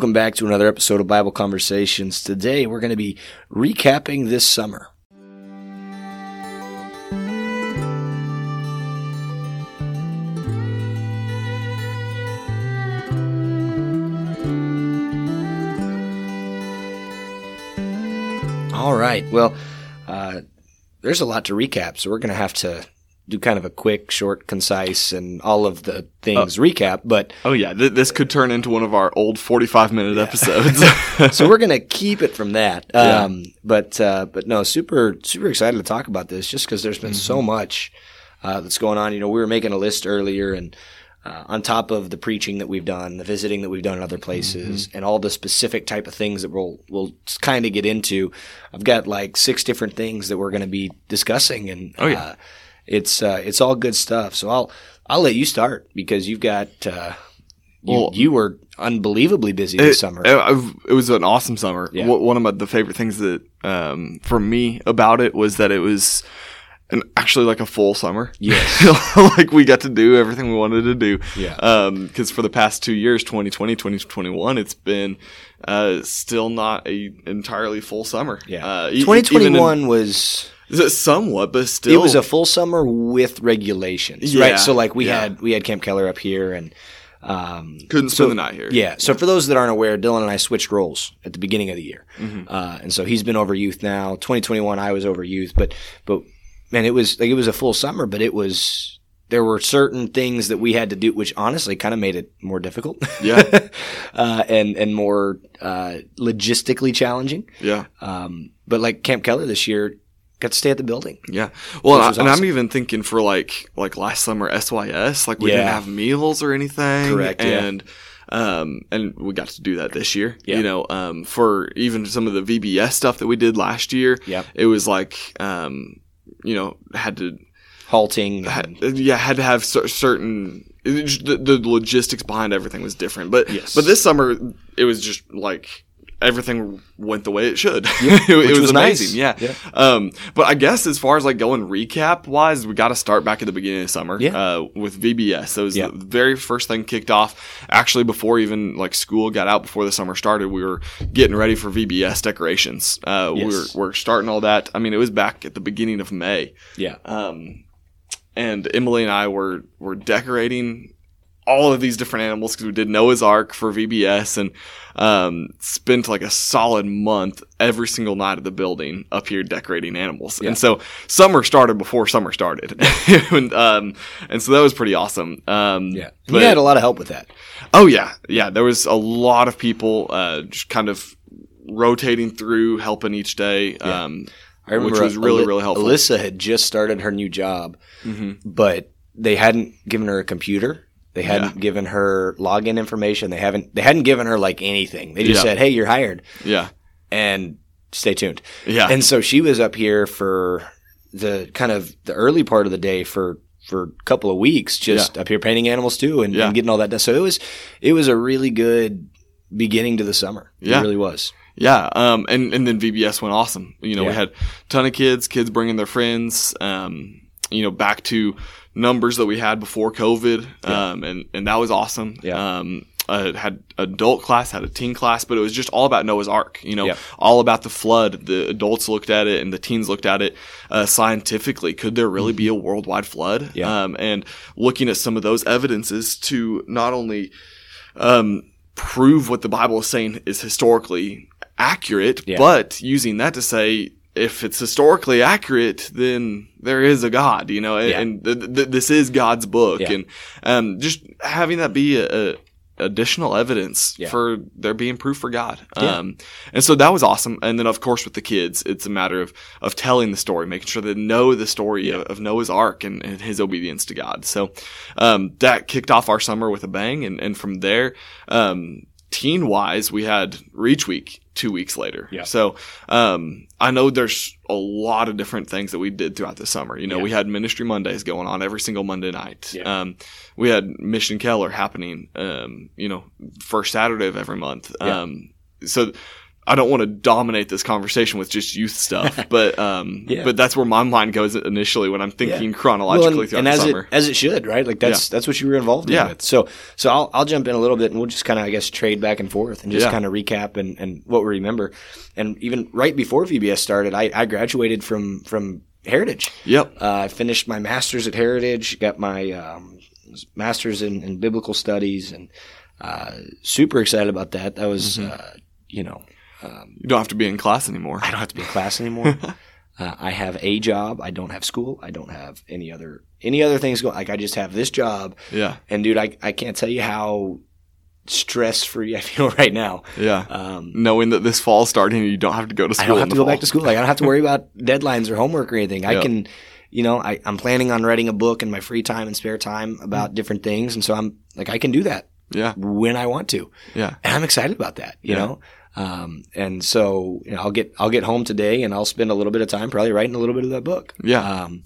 Welcome back to another episode of Bible Conversations. Today we're going to be recapping this summer. All right. Well, uh, there's a lot to recap, so we're going to have to do kind of a quick, short, concise, and all of the things recap. But Oh yeah, th- this could turn into one of our old forty-five minute episodes. so we're gonna keep it from that. Yeah. Um, but uh, but no, super super excited to talk about this, just because there's been so much uh, that's going on. You know, we were making a list earlier, and uh, on top of the preaching that we've done, the visiting that we've done in other places, and all the specific type of things that we'll we'll kind of get into, I've got like six different things that we're going to be discussing, and Oh, yeah. uh, it's uh, it's all good stuff. So I'll I'll let you start because you've got. Uh, you, Well- you were unbelievably busy it, this summer. it- I've- it was an awesome summer. Yeah. One of my, the favorite things that um, for me about it was that it was an, actually like a full summer. Yes. like we got to do everything we wanted to do. Yeah. Because for the past two years, 2020, 2021, it's been uh, still not a entirely full summer. Yeah. Uh, e- even 2021 was in- somewhat, but still. it was a full summer with regulations, Yeah, right? So like we yeah. had we had Camp Keller up here and um couldn't spend so- the night here. yeah. So for those that aren't aware, Dylan and I switched roles at the beginning of the year, Mm-hmm. uh, and so he's been over youth now. 2021, I was over youth, but but man, it was like it was a full summer, but it was there were certain things that we had to do, which honestly kind of made it more difficult, Yeah. uh, and and more uh, logistically challenging. Yeah. Um, but like Camp Keller this year, got to stay at the building. Yeah. Well, and, and I'm even thinking for like like last summer SYS, like we Yeah. didn't have meals or anything. Correct, yeah. And um and we got to do that this year. Yeah. You know, um for even some of the VBS stuff that we did last year, Yep. it was like um you know, had to halting. had, yeah, had to have cer- certain it the, the logistics behind everything was different. But Yes. but this summer it was just like everything went the way it should. Yep, it, which was, was nice. amazing. Yeah. Yeah. Um, but I guess as far as like going recap wise, we got to start back at the beginning of summer. Yeah. Uh, with VBS, that was Yeah. the very first thing kicked off. Actually, before even like school got out, before the summer started, we were getting ready for VBS decorations. Uh, we were Yes. we're starting all that. I mean, it was back at the beginning of May. yeah. Um, and Emily and I were were decorating all of these different animals because we did Noah's Ark for VBS and um, spent like a solid month every single night at the building up here decorating animals. Yeah. And so summer started before summer started, and, um, and so that was pretty awesome. Um, Yeah. but- we had a lot of help with that. Oh yeah, yeah. There was a lot of people uh, just kind of rotating through, helping each day. Yeah. Um, I remember which was really really helpful. Alyssa had just started her new job, Mhm. but they hadn't given her a computer. They hadn't given her login information. They haven't. They hadn't given her like anything. They just Yeah. said, "Hey, you're hired," Yeah, and stay tuned. yeah, And so she was up here for the kind of the early part of the day for for a couple of weeks, just up here painting animals too, and, Yeah. and getting all that done. So it was it was a really good beginning to the summer. Yeah. It really was. Yeah, um, and and then VBS went awesome. You know, Yeah. we had a ton of kids, kids bringing their friends. Um, you know, back to numbers that we had before COVID, Yeah. um, and and that was awesome. Yeah. Um, uh, had adult class, had a teen class, but it was just all about Noah's Ark. You know, Yeah. all about the flood. The adults looked at it, and the teens looked at it uh, scientifically. Could there really be a worldwide flood? Mm-hmm. Yeah. Um, and looking at some of those evidences to not only um, prove what the Bible is saying is historically accurate, Yeah. but using that to say if it's historically accurate, then there is a God, you know, and, Yeah. and th- th- this is God's book, Yeah. and um, just having that be a, a additional evidence Yeah. for there being proof for God. Yeah. Um, and so that was awesome. And then of course with the kids, it's a matter of, of telling the story, making sure they know the story of, of Noah's Ark and, and his obedience to God. So, um, that kicked off our summer with a bang. And, and from there, um, teen wise, we had Reach Week two weeks later. Yeah. So, um, I know there's a lot of different things that we did throughout the summer. You know, Yeah. we had Ministry Mondays going on every single Monday night. Yeah. Um, we had Mission Keller happening, um, you know, first Saturday of every month. Yeah. Um, so I don't want to dominate this conversation with just youth stuff, but um, Yeah. but that's where my mind goes initially when I'm thinking chronologically Well, and, throughout and the as summer. it as it should, right? Like that's that's what you were involved Yeah. in with. So so I'll I'll jump in a little bit and we'll just kind of I guess trade back and forth and just Yeah. kind of recap and, and what we remember. And even right before VBS started, I, I graduated from from Heritage. yep. Uh, I finished my master's at Heritage, got my um, master's in, in biblical studies, and uh, super excited about that. That was, Mm-hmm. uh, you know, um, You don't have to be in class anymore. I don't have to be in class anymore. uh, I have a job. I don't have school. I don't have any other any other things going. Like I just have this job, Yeah. and dude, I I can't tell you how stress free I feel right now. Yeah. Um, Knowing that this fall starting, you don't have to go to school. I don't have to go fall. back to school. Like I don't have to worry about deadlines or homework or anything. I can, you know, I, I'm planning on writing a book in my free time and spare time Mm. about different things, and so I'm like I can do that Yeah. when I want to, Yeah. and I'm excited about that. You Yeah. know. Um, and so you know, I'll get I'll get home today and I'll spend a little bit of time probably writing a little bit of that book. Yeah. Um,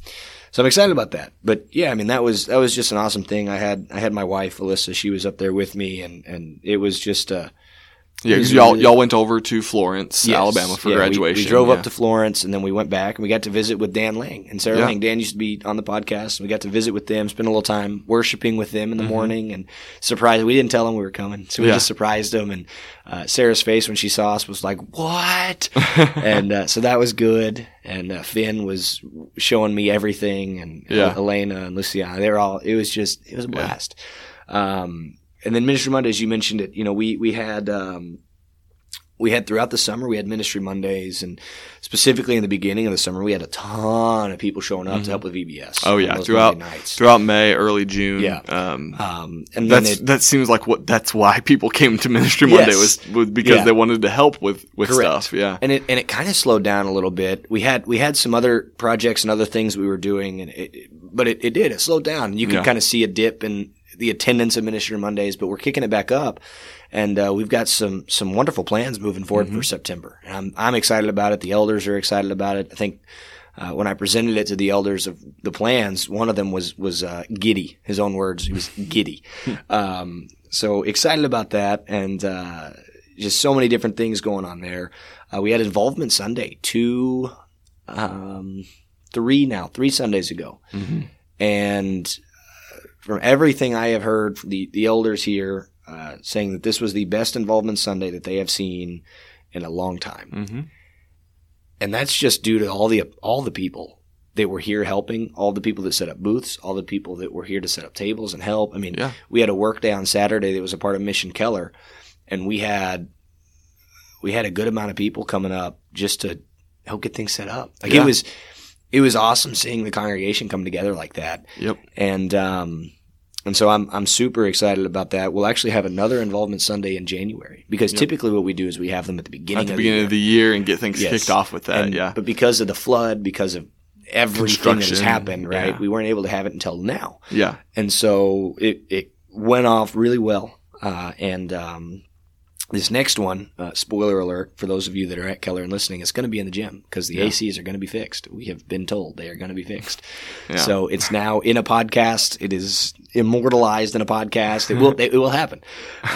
so I'm excited about that. But yeah, I mean that was that was just an awesome thing. I had I had my wife Alyssa. She was up there with me, and and it was just uh, Yeah. 'cause was y'all, y'all went over to Florence, Yes. Alabama for Yeah, graduation. We, drove yeah. up to Florence and then we went back and we got to visit with Dan Lang and Sarah Yeah. Lang. Dan used to be on the podcast. And we got to visit with them, spend a little time worshiping with them in the morning and surprised. We didn't tell them we were coming. So we Mm-hmm. Just surprised them. And uh, Sarah's face when she saw us was like, what? and uh, so that was good. And uh, Finn was showing me everything and uh, Elena and Luciana. They were all, it was just, it was a blast. Um, and then Ministry Mondays, you mentioned it. You know, we, we had, um, we had throughout the summer we had ministry mondays and specifically in the beginning of the summer we had a ton of people showing up to help with vbs Oh yeah. Throughout nights throughout May, early June. Yeah. Um, um, and then that's it, that seems like what that's why people came to Ministry Monday Yes. was, was because Yeah. they wanted to help with with Correct. stuff. Yeah. and it and it kind of slowed down a little bit we had we had some other projects and other things we were doing and it, it- but it, it did it slowed down you could Yeah. kind of see a dip in the attendance of ministry mondays but we're kicking it back up and uh, we've got some some wonderful plans moving forward Mm-hmm. for September. And I'm I'm excited about it. The elders are excited about it. I think uh, when I presented it to the elders of the plans, one of them was was uh, giddy. His own words. He was giddy. um, so excited about that, and uh, just so many different things going on there. Uh, we had involvement Sunday, two, um, three now, three Sundays ago, and uh, from everything I have heard from the the elders here, uh, saying that this was the best involvement Sunday that they have seen in a long time Mm-hmm. and that's just due to all the all the people that were here helping, all the people that set up booths, all the people that were here to set up tables and help. I mean, Yeah. we had a work day on Saturday that was a part of Mission Keller, and we had we had a good amount of people coming up just to help get things set up. Like Yeah. it was it was awesome seeing the congregation come together like that. Yep. And um and so I'm I'm super excited about that. We'll actually have another involvement Sunday in January because typically what we do is we have them at the beginning At the of beginning the year. of the year and get things Yes. kicked off with that. And- yeah. But because of the flood, because of everything that has happened, right? yeah. We weren't able to have it until now. Yeah. And so it, it went off really well. Uh, and um, this next one, uh, spoiler alert for those of you that are at Keller and listening, it's going to be in the gym because the Yeah. ACs are going to be fixed. We have been told they are going to be fixed. Yeah. So it's now in a podcast. It is immortalized in a podcast. It will it, will happen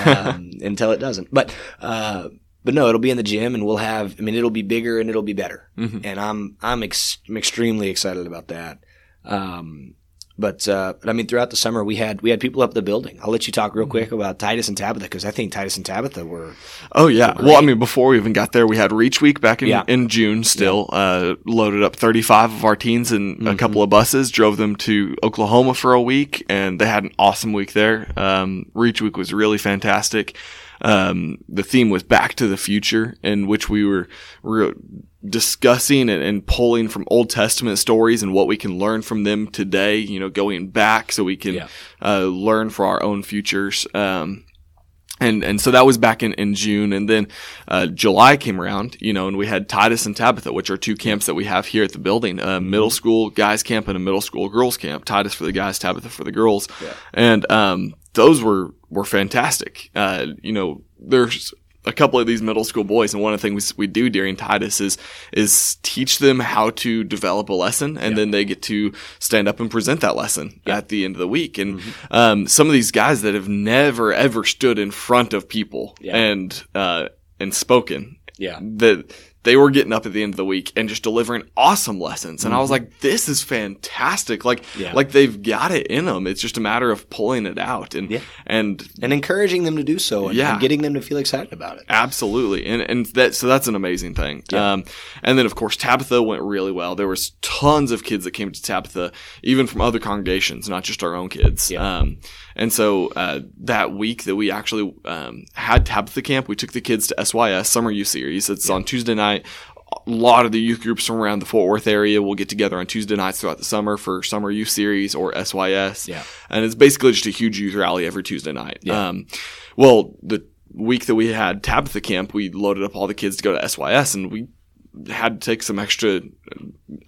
um, until it doesn't. But uh, but no, it'll be in the gym, and we'll have. I mean, it'll be bigger and it'll be better. Mhm. And I'm I'm, ex- I'm extremely excited about that. Um, but uh, but I mean, throughout the summer, we had we had people up the building. I'll let you talk real Mm-hmm. quick about Titus and Tabitha because I think Titus and Tabitha were Oh yeah. Great. Well, I mean, before we even got there, we had Reach Week back in, Yeah. in June. Still uh, loaded up 35 of our teens in Mm-hmm. a couple of buses, drove them to Oklahoma for a week, and they had an awesome week there. Um, Reach Week was really fantastic. Um, the theme was Back to the Future, in which we were, were discussing and, and pulling from Old Testament stories and what we can learn from them today. You know, going back so we can Yeah. uh, learn for our own futures. Um, and and so that was back in, in June, and then uh, July came around, you know, and we had Titus and Tabitha, which are two camps that we have here at the building: a middle school guys camp and a middle school girls camp. Titus for the guys, Tabitha for the girls, and um, those were were fantastic. Uh, you know, there's a couple of these middle school boys, and one of the things we do during Titus is is teach them how to develop a lesson, and then they get to stand up and present that lesson at the end of the week. And um, some of these guys that have never ever stood in front of people Yeah. and uh, and spoken. Yeah. that they were getting up at the end of the week and just delivering awesome lessons. And I was like, this is fantastic. Like, Mm-hmm. Yeah. like they've got it in them. It's just a matter of pulling it out and, Yeah. and And encouraging them to do so and, Yeah. and getting them to feel excited about it. Absolutely, and and that so that's an amazing thing. Um, and then of course Tabitha went really well. There was tons of kids that came to Tabitha, even from other congregations, not just our own kids. Um, and so uh, that week that we actually um, had Tabitha camp, we took the kids to SYS Summer Youth Series. It's on Tuesday night. A lot of the youth groups from around the Fort Worth area will get together on Tuesday nights throughout the summer for Summer Youth Series or SYS. Yeah. And it's basically just a huge youth rally every Tuesday night. Yeah. Um, well, the week that we had Tabitha camp, we loaded up all the kids to go to SYS and we had to take some extra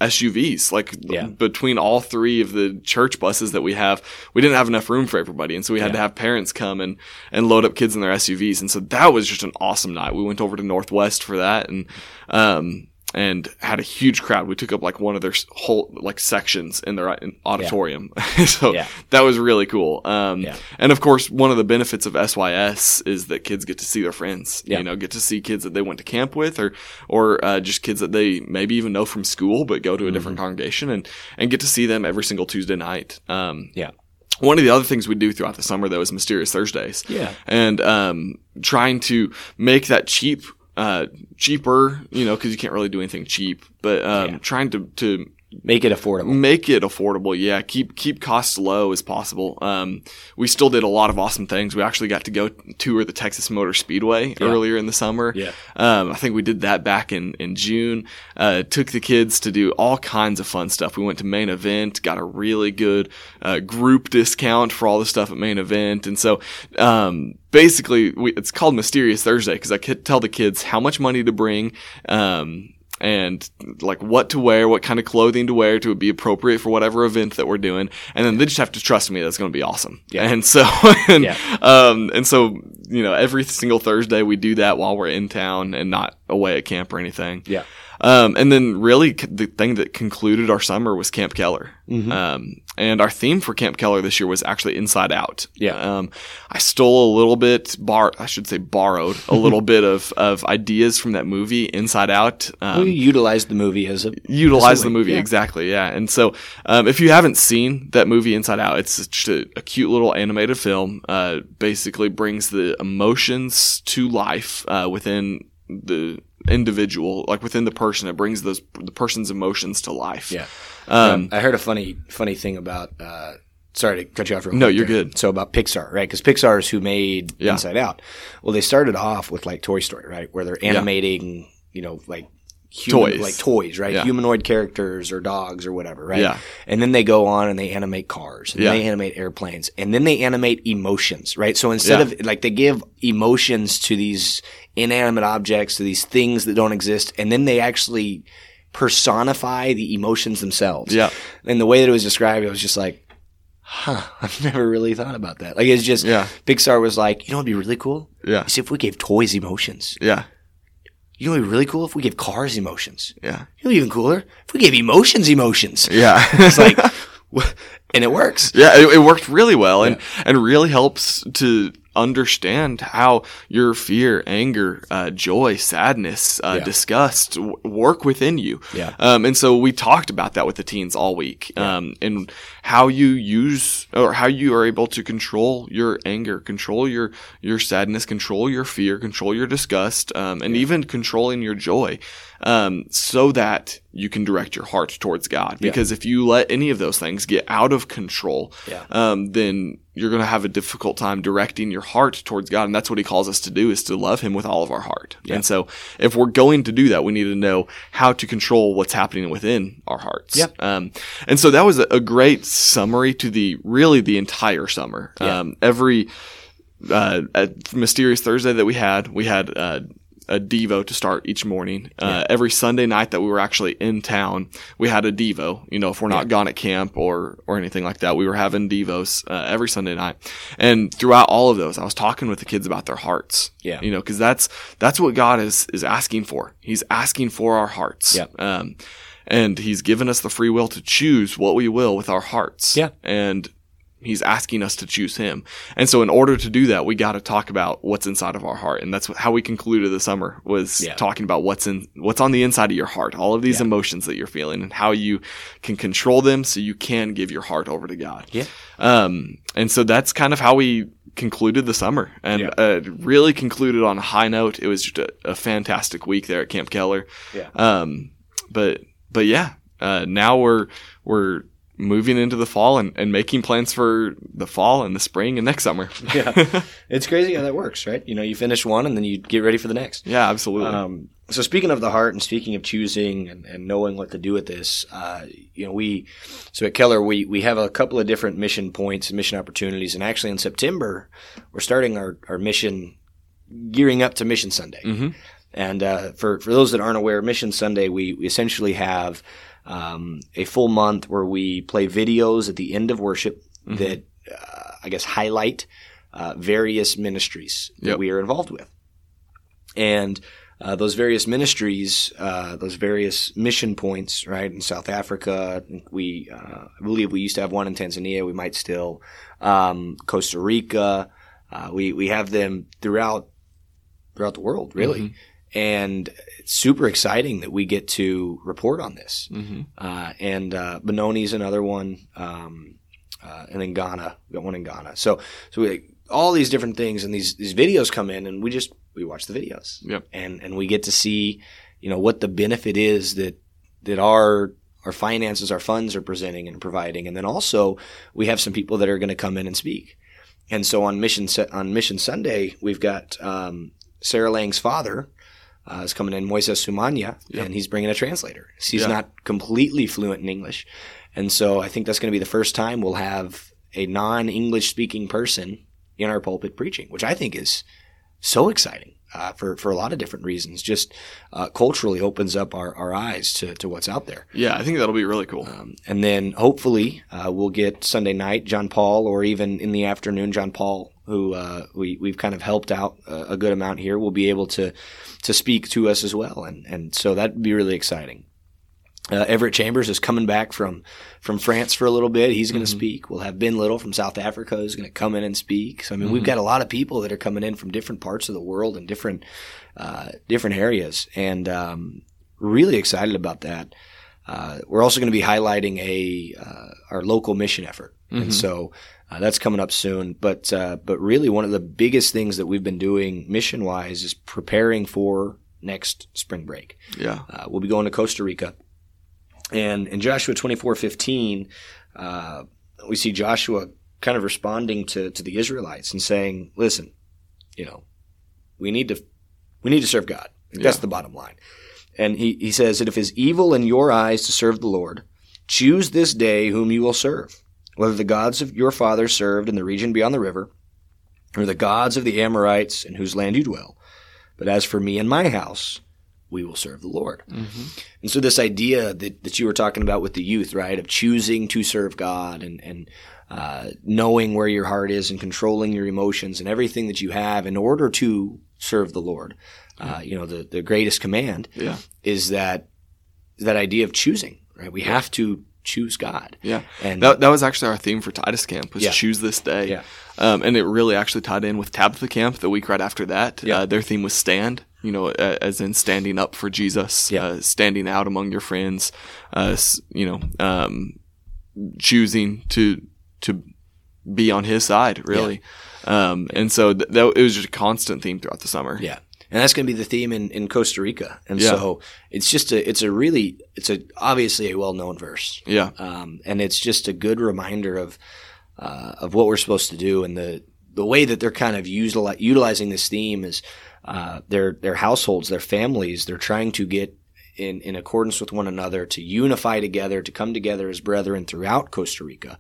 SUVs. Like Yeah. between all three of the church buses that we have, we didn't have enough room for everybody. And so we had Yeah. to have parents come and, and load up kids in their SUVs. And so that was just an awesome night. We went over to Northwest for that and, um, and had a huge crowd. We took up like one of their whole like sections in their auditorium. so Yeah. that was really cool. Um, Yeah. and of course, one of the benefits of SYS is that kids get to see their friends. Yeah. You know, get to see kids that they went to camp with, or or uh, just kids that they maybe even know from school, but go to a different Mm-hmm. congregation and and get to see them every single Tuesday night. Um, Yeah. one of the other things we do throughout the summer though is Mysterious Thursdays. Yeah. and um, trying to make that cheap. Uh, cheaper, you know, because you can't really do anything cheap, but um, Yeah. trying to to Make it affordable. make it affordable yeah. Keep keep costs low as possible. Um we still did a lot of awesome things. We actually got to go tour the texas motor speedway earlier in the summer. Yeah. um i think we did that back in in june. Uh took the kids to do all kinds of fun stuff. We went to main event got a really good uh, group discount for all the stuff at main event. And so um basically we, it's called mysterious thursday because i could tell the kids how much money to bring um and like what to wear, what kind of clothing to wear to be appropriate for whatever event that we're doing. And then they just have to trust me that's going to be awesome. Yeah. And so, and, Yeah. um, and so, you know, every single Thursday we do that while we're in town and not away at camp or anything. Yeah. Um, and then really the thing that concluded our summer was Camp Keller. Mm-hmm. Um, and our theme for Camp Keller this year was actually Inside Out. Yeah. Um, I stole a little bit, bar, I should say borrowed a little bit of, of ideas from that movie Inside Out. Um, we utilized the movie as a utilize as a the movie yeah. exactly yeah and so um, if you haven't seen that movie inside out it's just a, a cute little animated film uh, basically brings the emotions to life uh, within the individual like within the person it brings those the person's emotions to life Yeah. um, I heard a funny funny thing about. Uh, sorry to cut you off. Real No, you're there. good. So about Pixar, right? Because Pixar is who made Yeah. Inside Out. Well, they started off with like Toy Story, right, where they're animating, you know, like. Human, Toys. like toys, right? Yeah. Humanoid characters or dogs or whatever, right? Yeah. And then they go on and they animate cars, and Yeah. they animate airplanes, and then they animate emotions, right? So instead Yeah. of like they give emotions to these inanimate objects, to these things that don't exist, and then they actually personify the emotions themselves. Yeah. And the way that it was described, it was just like, huh, I've never really thought about that. Like it's just, Yeah. Pixar was like, you know what'd be really cool? yeah Is if we gave toys emotions. yeah You know what'd be really cool? If we gave cars emotions. yeah You know, even cooler? If we gave emotions emotions. yeah It's like, and it works. Yeah, it, it worked really well and, and really helps to understand how your fear, anger, uh, joy, sadness, uh, Yeah. disgust w- work within you. Yeah. Um, and so we talked about that with the teens all week. Um, and how you use or how you are able to control your anger, control your, your sadness, control your fear, control your disgust, um, and even controlling your joy. Um, so that you can direct your heart towards God. Because if you let any of those things get out of control, Yeah. um, then you're going to have a difficult time directing your heart towards God. And that's what he calls us to do is to love him with all of our heart. And so if we're going to do that, we need to know how to control what's happening within our hearts. Yep. Um, and so that was a, great summary to the, really the entire summer. Yeah. Um, every, uh, at Mysterious Thursday that we had, we had, uh, a Devo to start each morning. Uh, every Sunday night that we were actually in town, we had a Devo. You know, if we're not gone at camp or, or anything like that, we were having Devos, uh, every Sunday night. And throughout all of those, I was talking with the kids about their hearts. Yeah. You know, cause that's, that's what God is, is asking for. He's asking for our hearts. Yeah. Um, and he's given us the free will to choose what we will with our hearts. Yeah. And He's asking us to choose him. And so in order to do that, we got to talk about what's inside of our heart. And that's how we concluded the summer was Yeah. talking about what's in, what's on the inside of your heart, all of these Yeah. emotions that you're feeling and how you can control them so you can give your heart over to God. Yeah. Um, and so that's kind of how we concluded the summer and Yeah. uh, really concluded on a high note. It was just a, a fantastic week there at Camp Keller. Yeah. Um, but, but yeah, uh, now we're, we're moving into the fall and, and making plans for the fall and the spring and next summer. Yeah. it's crazy how that works, right? You know, you finish one and then you get ready for the next. yeah, absolutely. Um, so speaking of the heart and speaking of choosing and, and knowing what to do with this, uh, you know, we, so at Keller, we, we have a couple of different mission points and mission opportunities. And actually in September, we're starting our, our mission, gearing up to Mission Sunday. Mhm. And, uh, for, for those that aren't aware, Mission Sunday, we, we essentially have, um, a full month where we play videos at the end of worship that, uh, I guess highlight, uh, various ministries that Yep. we are involved with. And, uh, those various ministries, uh, those various mission points, right? In South Africa, we, uh, I believe we used to have one in Tanzania. We might still, um, Costa Rica. Uh, we, we have them throughout, throughout the world, really. And it's super exciting that we get to report on this. Mhm. Uh, and, uh, Benoni's another one. Um, uh, and then Ghana, we got one in Ghana. So, so we, all these different things and these, these videos come in and we just, we watch the videos Yep. and and we get to see you know what the benefit is that that our our finances our funds are presenting and providing and then also we have some people that are going to come in and speak and so on mission on mission sunday we've got um, sarah lang's father uh, is coming in moises sumanya Yep. and he's bringing a translator he's Yeah. not completely fluent in english and so i think that's going to be the first time we'll have a non-english speaking person in our pulpit preaching which i think is so exciting uh, for for a lot of different reasons. Just uh, culturally opens up our, our eyes to, to what's out there. Yeah, I think that'll be really cool. Um, and then hopefully uh, we'll get Sunday night John Paul, or even in the afternoon John Paul, who uh, we we've kind of helped out a, a good amount here. will be able to to speak to us as well, and and so that'd be really exciting. Uh, Everett Chambers is coming back from from France for a little bit. He's going to speak. We'll have Ben Little from South Africa who's going to come in and speak. So I mean, we've got a lot of people that are coming in from different parts of the world and different uh, different areas, and um, really excited about that. Uh, we're also going to be highlighting a uh, our local mission effort, and so uh, that's coming up soon. But uh, but really, one of the biggest things that we've been doing mission wise is preparing for next spring break. Yeah. Uh, we'll be going to Costa Rica. And in Joshua twenty four fifteen, uh, we see Joshua kind of responding to, to the Israelites and saying, listen, you know, we need to, we need to serve God. That's Yeah. the bottom line. And he, he says that if it is evil in your eyes to serve the Lord, choose this day whom you will serve, whether the gods of your fathers served in the region beyond the river, or the gods of the Amorites in whose land you dwell. But as for me and my house, we will serve the Lord. And so this idea that, that you were talking about with the youth, right, of choosing to serve God and, and uh, knowing where your heart is and controlling your emotions and everything that you have in order to serve the Lord. Uh, you know, the, the greatest command Yeah. is that that idea of choosing, right? We have to choose God. Yeah. And That, that was actually our theme for Titus Camp was Yeah. choose this day. Yeah. Um, and it really actually tied in with Tabitha Camp the week right after that. Yeah. Uh, their theme was stand, you know, a- as in standing up for Jesus, Yeah. uh, standing out among your friends, uh, you know, um, choosing to, to be on his side, really. Um, and so th- that, it was just a constant theme throughout the summer. Yeah. And that's going to be the theme in, in Costa Rica. And Yeah. so it's just a, it's a really, it's a, obviously a well-known verse. Yeah. Um, and it's just a good reminder of, uh, of what we're supposed to do. And the, the way that they're kind of utili- utilizing this theme is, uh, their, their households, their families, they're trying to get in, in accordance with one another to unify together, to come together as brethren throughout Costa Rica,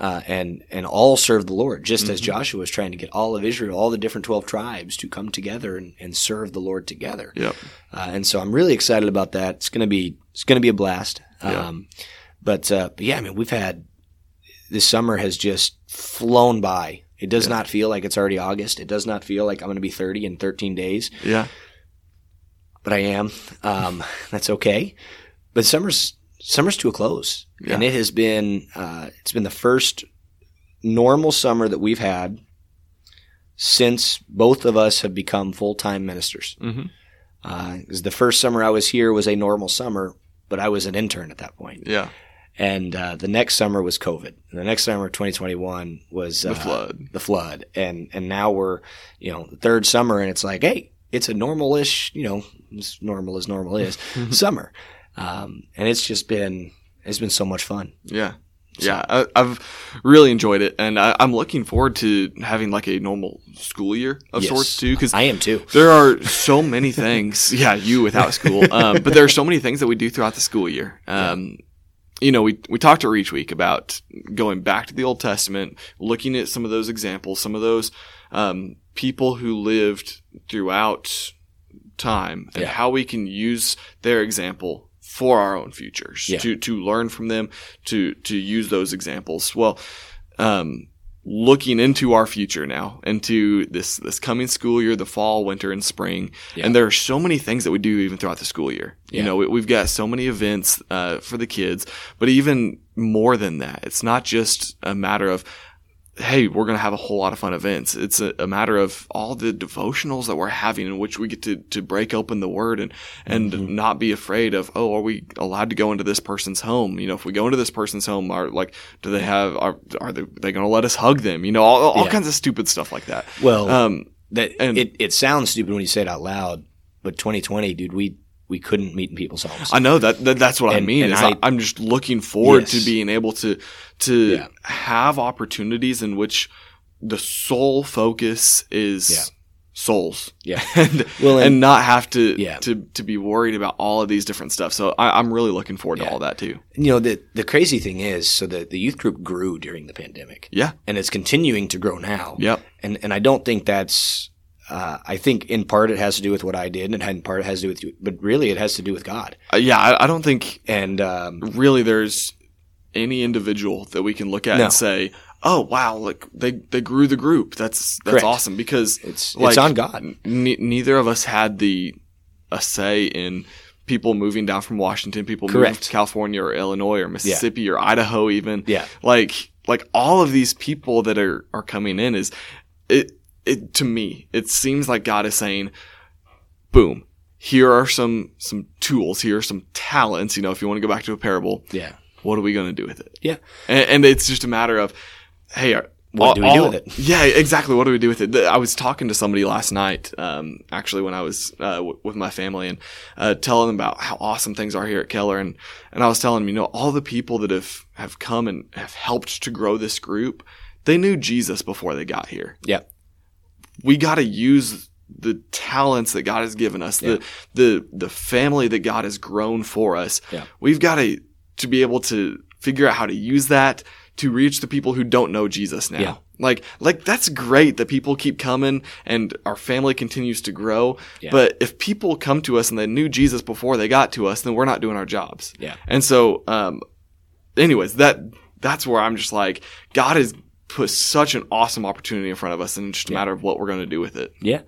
uh, and, and all serve the Lord, just as Joshua was trying to get all of Israel, all the different 12 tribes to come together and, and serve the Lord together. Yep. Uh, and so I'm really excited about that. It's gonna be it's gonna be a blast. Um, but, uh, but yeah, I mean, we've had this summer has just flown by. It does not feel like it's already August. It does not feel like I'm going to be 30 in 13 days, Yeah. But I am. Um, that's okay. But summer's summer's to a close, Yeah. and it has been uh, it's been the first normal summer that we've had since both of us have become full time ministers. Mm-hmm. Uh, the first summer I was here was a normal summer, but I was an intern at that point. Yeah. And uh, the next summer was COVID. And the next summer, 2021, was The uh, flood. The flood. And and now we're, you know, the third summer, and it's like, hey, it's a normal-ish, you know, as normal as normal is summer. Um, and it's just been it's been so much fun. Yeah. Yeah, I, I've really enjoyed it, and I, I'm looking forward to having like a normal school year of Yes. sorts too. Because I am too. there are so many things. Yeah, you without school, um, but there are so many things that we do throughout the school year. Um, You know, we we talked to each week about going back to the Old Testament, looking at some of those examples, some of those um, people who lived throughout time, and Yeah. how we can use their example for our own futures Yeah. to to learn from them, to to use those examples. Well, um, looking into our future now, into this this coming school year, the fall, winter, and spring, Yeah. and there are so many things that we do even throughout the school year. You know, we, we've got so many events uh, for the kids, but even more than that, it's not just a matter of hey, we're going to have a whole lot of fun events. It's a, a matter of all the devotionals that we're having in which we get to, to break open the word and, and Mm-hmm. not be afraid of, oh, are we allowed to go into this person's home? You know, if we go into this person's home, are like, do they have, are, are they, they going to let us hug them? You know, all, all Yeah. kinds of stupid stuff like that. Well, Um, that and- it, it sounds stupid when you say it out loud, but 2020, dude, we we couldn't meet in people's homes. I know that, that that's what I mean. and is I- am just looking forward Yes. to being able to to Yeah. have opportunities in which the sole focus is Yeah. souls. Yeah. and, Well, and- and not have to Yeah. to to be worried about all of these different stuff. So I, I'm really looking forward Yeah. to all that too. you know, the the crazy thing is, so the the youth group grew during the pandemic, Yeah. and it's continuing to grow now. Yep. And and I don't think that's. Uh, I think in part it has to do with what I did, and in part it has to do with you, but really it has to do with God. Uh, yeah. I, I don't think And um, really there's any individual that we can look at No. and say, "Oh wow, like they they grew the group. That's that's Correct. awesome." Because it's like, it's on God. ne- neither of us had the a say in people moving down from Washington, people moving to California or Illinois or Mississippi or Idaho even. Yeah. Like like all of these people that are are coming in is it it to me it seems like God is saying boom here are some some tools here are some talents you know if you want to go back to a parable Yeah. what are we going to do with it Yeah. and, and it's just a matter of hey are, What do we do with it? yeah exactly what do we do with it i was talking to somebody last night um, actually when i was uh, w- with my family and uh, telling them about how awesome things are here at keller and, and i was telling them you know all the people that have, have come and have helped to grow this group they knew jesus before they got here Yeah. We got to use the talents that God has given us, Yeah. the the the family that God has grown for us. Yeah. We've got to to be able to figure out how to use that to reach the people who don't know Jesus now. Yeah. Like like that's great that people keep coming and our family continues to grow. Yeah. But if people come to us and they knew Jesus before they got to us, then we're not doing our jobs. Yeah. And so um anyways, that that's where I'm just like God has put such an awesome opportunity in front of us and it's just a Yeah. matter of what we're going to do with it. Yeah.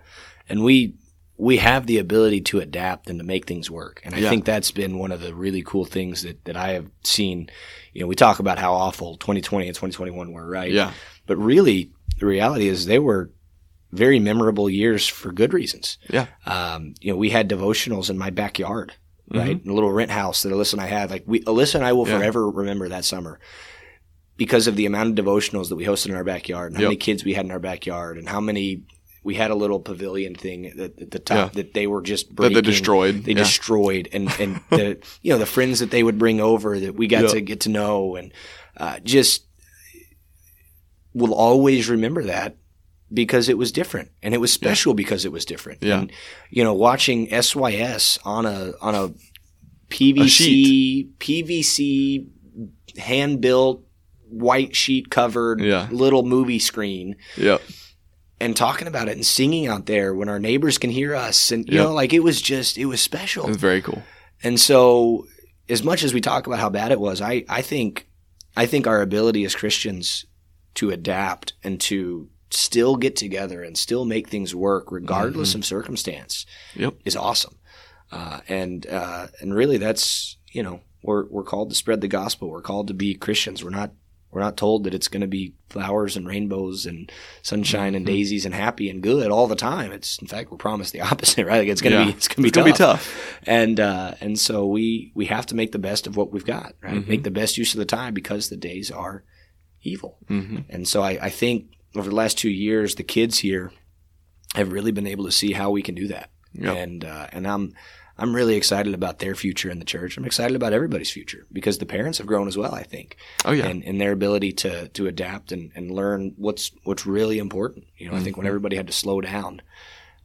And we we have the ability to adapt and to make things work. And I Yeah. think that's been one of the really cool things that, that I have seen. You know, we talk about how awful 2020 and 2021 were, right? Yeah. But really, the reality is they were very memorable years for good reasons. Yeah. Um, you know, we had devotionals in my backyard, Mm-hmm. right? In a little rent house that Alyssa and I had. Like we, Alyssa and I will Yeah. forever remember that summer because of the amount of devotionals that we hosted in our backyard and how Yep. many kids we had in our backyard and how many we had a little pavilion thing at, the top Yeah. that they were just That breaking. they destroyed. They Yeah. destroyed, and and the you know the friends that they would bring over that we got Yeah. to get to know, and uh, just will always remember that because it was different and it was special because it was different. Yeah. And, you know, watching SYS on a on a PVC sheet. PVC hand built white sheet covered Yeah. little movie screen Yeah. and talking about it and singing out there when our neighbors can hear us and you know like it was just it was special. It was very cool. And so, as much as we talk about how bad it was, I, I think I think our ability as Christians to adapt and to still get together and still make things work regardless of circumstance Yep. is awesome. Uh, and uh, and really, that's you know we're we're called to spread the gospel. We're called to be Christians. We're not We're not told that it's going to be flowers and rainbows and sunshine mm-hmm. and daisies and happy and good all the time. It's in fact we're promised the opposite, right? Like it's going to yeah. be it's going to be it's tough. Be tough. And uh, and so we we have to make the best of what we've got, right? Mm-hmm. Make the best use of the time because the days are evil. Mm-hmm. And so I, I think over the last two years, the kids here have really been able to see how we can do that. Yep. And uh, and I'm I'm really excited about their future in the church. I'm excited about everybody's future because the parents have grown as well, I think. Oh yeah. And, and their ability to to adapt and, and learn what's what's really important. You know, mm-hmm. I think when mm-hmm. everybody had to slow down,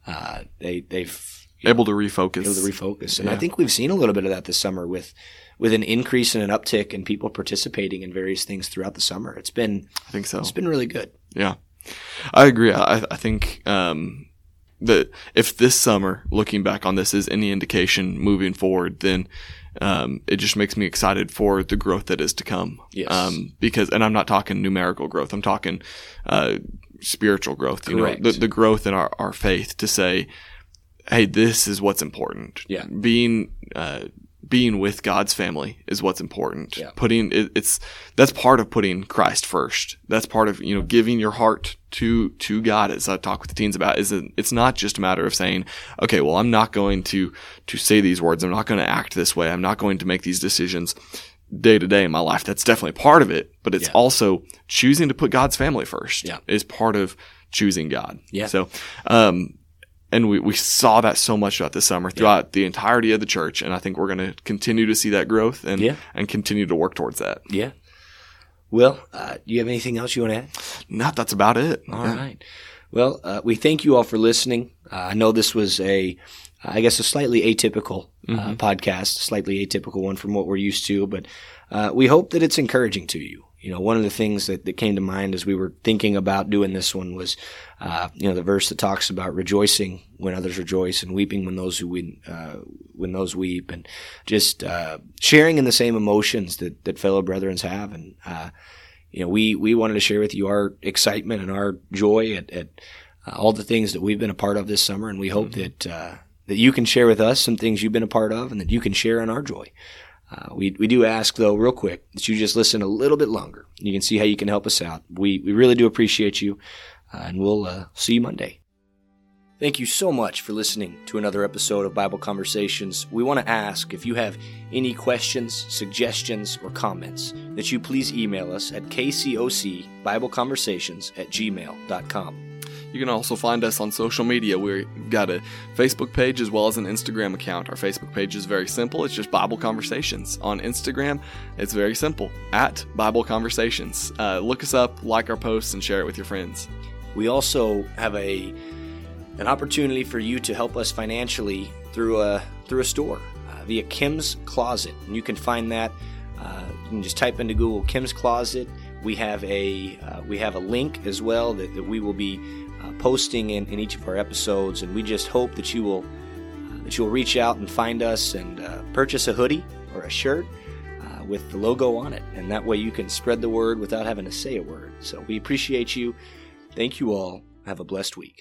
uh, they they've able to refocus. Able to refocus. And yeah. I think we've seen a little bit of that this summer with with an increase and an uptick in people participating in various things throughout the summer. It's been I think so. It's been really good. Yeah. I agree. I, I think um, that if this summer, looking back on this, is any indication moving forward, then um, it just makes me excited for the growth that is to come. Yes. Um, because, and I'm not talking numerical growth. I'm talking uh, spiritual growth. You Correct. know, the, the growth in our, our faith to say, hey, this is what's important. Yeah. Being uh, being with God's family is what's important. Yeah. Putting it, it's that's part of putting Christ first. That's part of you know giving your heart to to God. As I talk with the teens about, is it, it's not just a matter of saying, okay, well, I'm not going to to say these words. I'm not going to act this way. I'm not going to make these decisions day to day in my life. That's definitely part of it, but it's yeah. also choosing to put God's family first. Yeah. is part of choosing God. Yeah. So, um, and we, we saw that so much throughout the summer throughout yeah. the entirety of the church and i think we're going to continue to see that growth and yeah. and continue to work towards that yeah well uh, do you have anything else you want to add no that's about it All yeah. right. well uh, we thank you all for listening uh, i know this was a i guess a slightly atypical uh, mm-hmm. podcast slightly atypical one from what we're used to but uh, we hope that it's encouraging to you you know, one of the things that, that came to mind as we were thinking about doing this one was, uh, you know, the verse that talks about rejoicing when others rejoice and weeping when those who uh, when those weep and just, uh, sharing in the same emotions that, that fellow brethren have. And, uh, you know, we, we wanted to share with you our excitement and our joy at, at uh, all the things that we've been a part of this summer. And we hope mm-hmm. that, uh, that you can share with us some things you've been a part of and that you can share in our joy. Uh, we, we do ask, though, real quick, that you just listen a little bit longer. You can see how you can help us out. We, we really do appreciate you, uh, and we'll uh, see you Monday. Thank you so much for listening to another episode of Bible Conversations. We want to ask if you have any questions, suggestions, or comments that you please email us at kcocbibleconversations at gmail.com. You can also find us on social media. We've got a Facebook page as well as an Instagram account. Our Facebook page is very simple. It's just Bible Conversations. On Instagram, it's very simple at Bible Conversations. Uh, look us up, like our posts, and share it with your friends. We also have a an opportunity for you to help us financially through a through a store uh, via Kim's Closet, and you can find that. Uh, you can just type into Google Kim's Closet. We have a uh, we have a link as well that, that we will be uh, posting in, in each of our episodes, and we just hope that you will uh, that you will reach out and find us and uh, purchase a hoodie or a shirt uh, with the logo on it, and that way you can spread the word without having to say a word. So we appreciate you. Thank you all. Have a blessed week.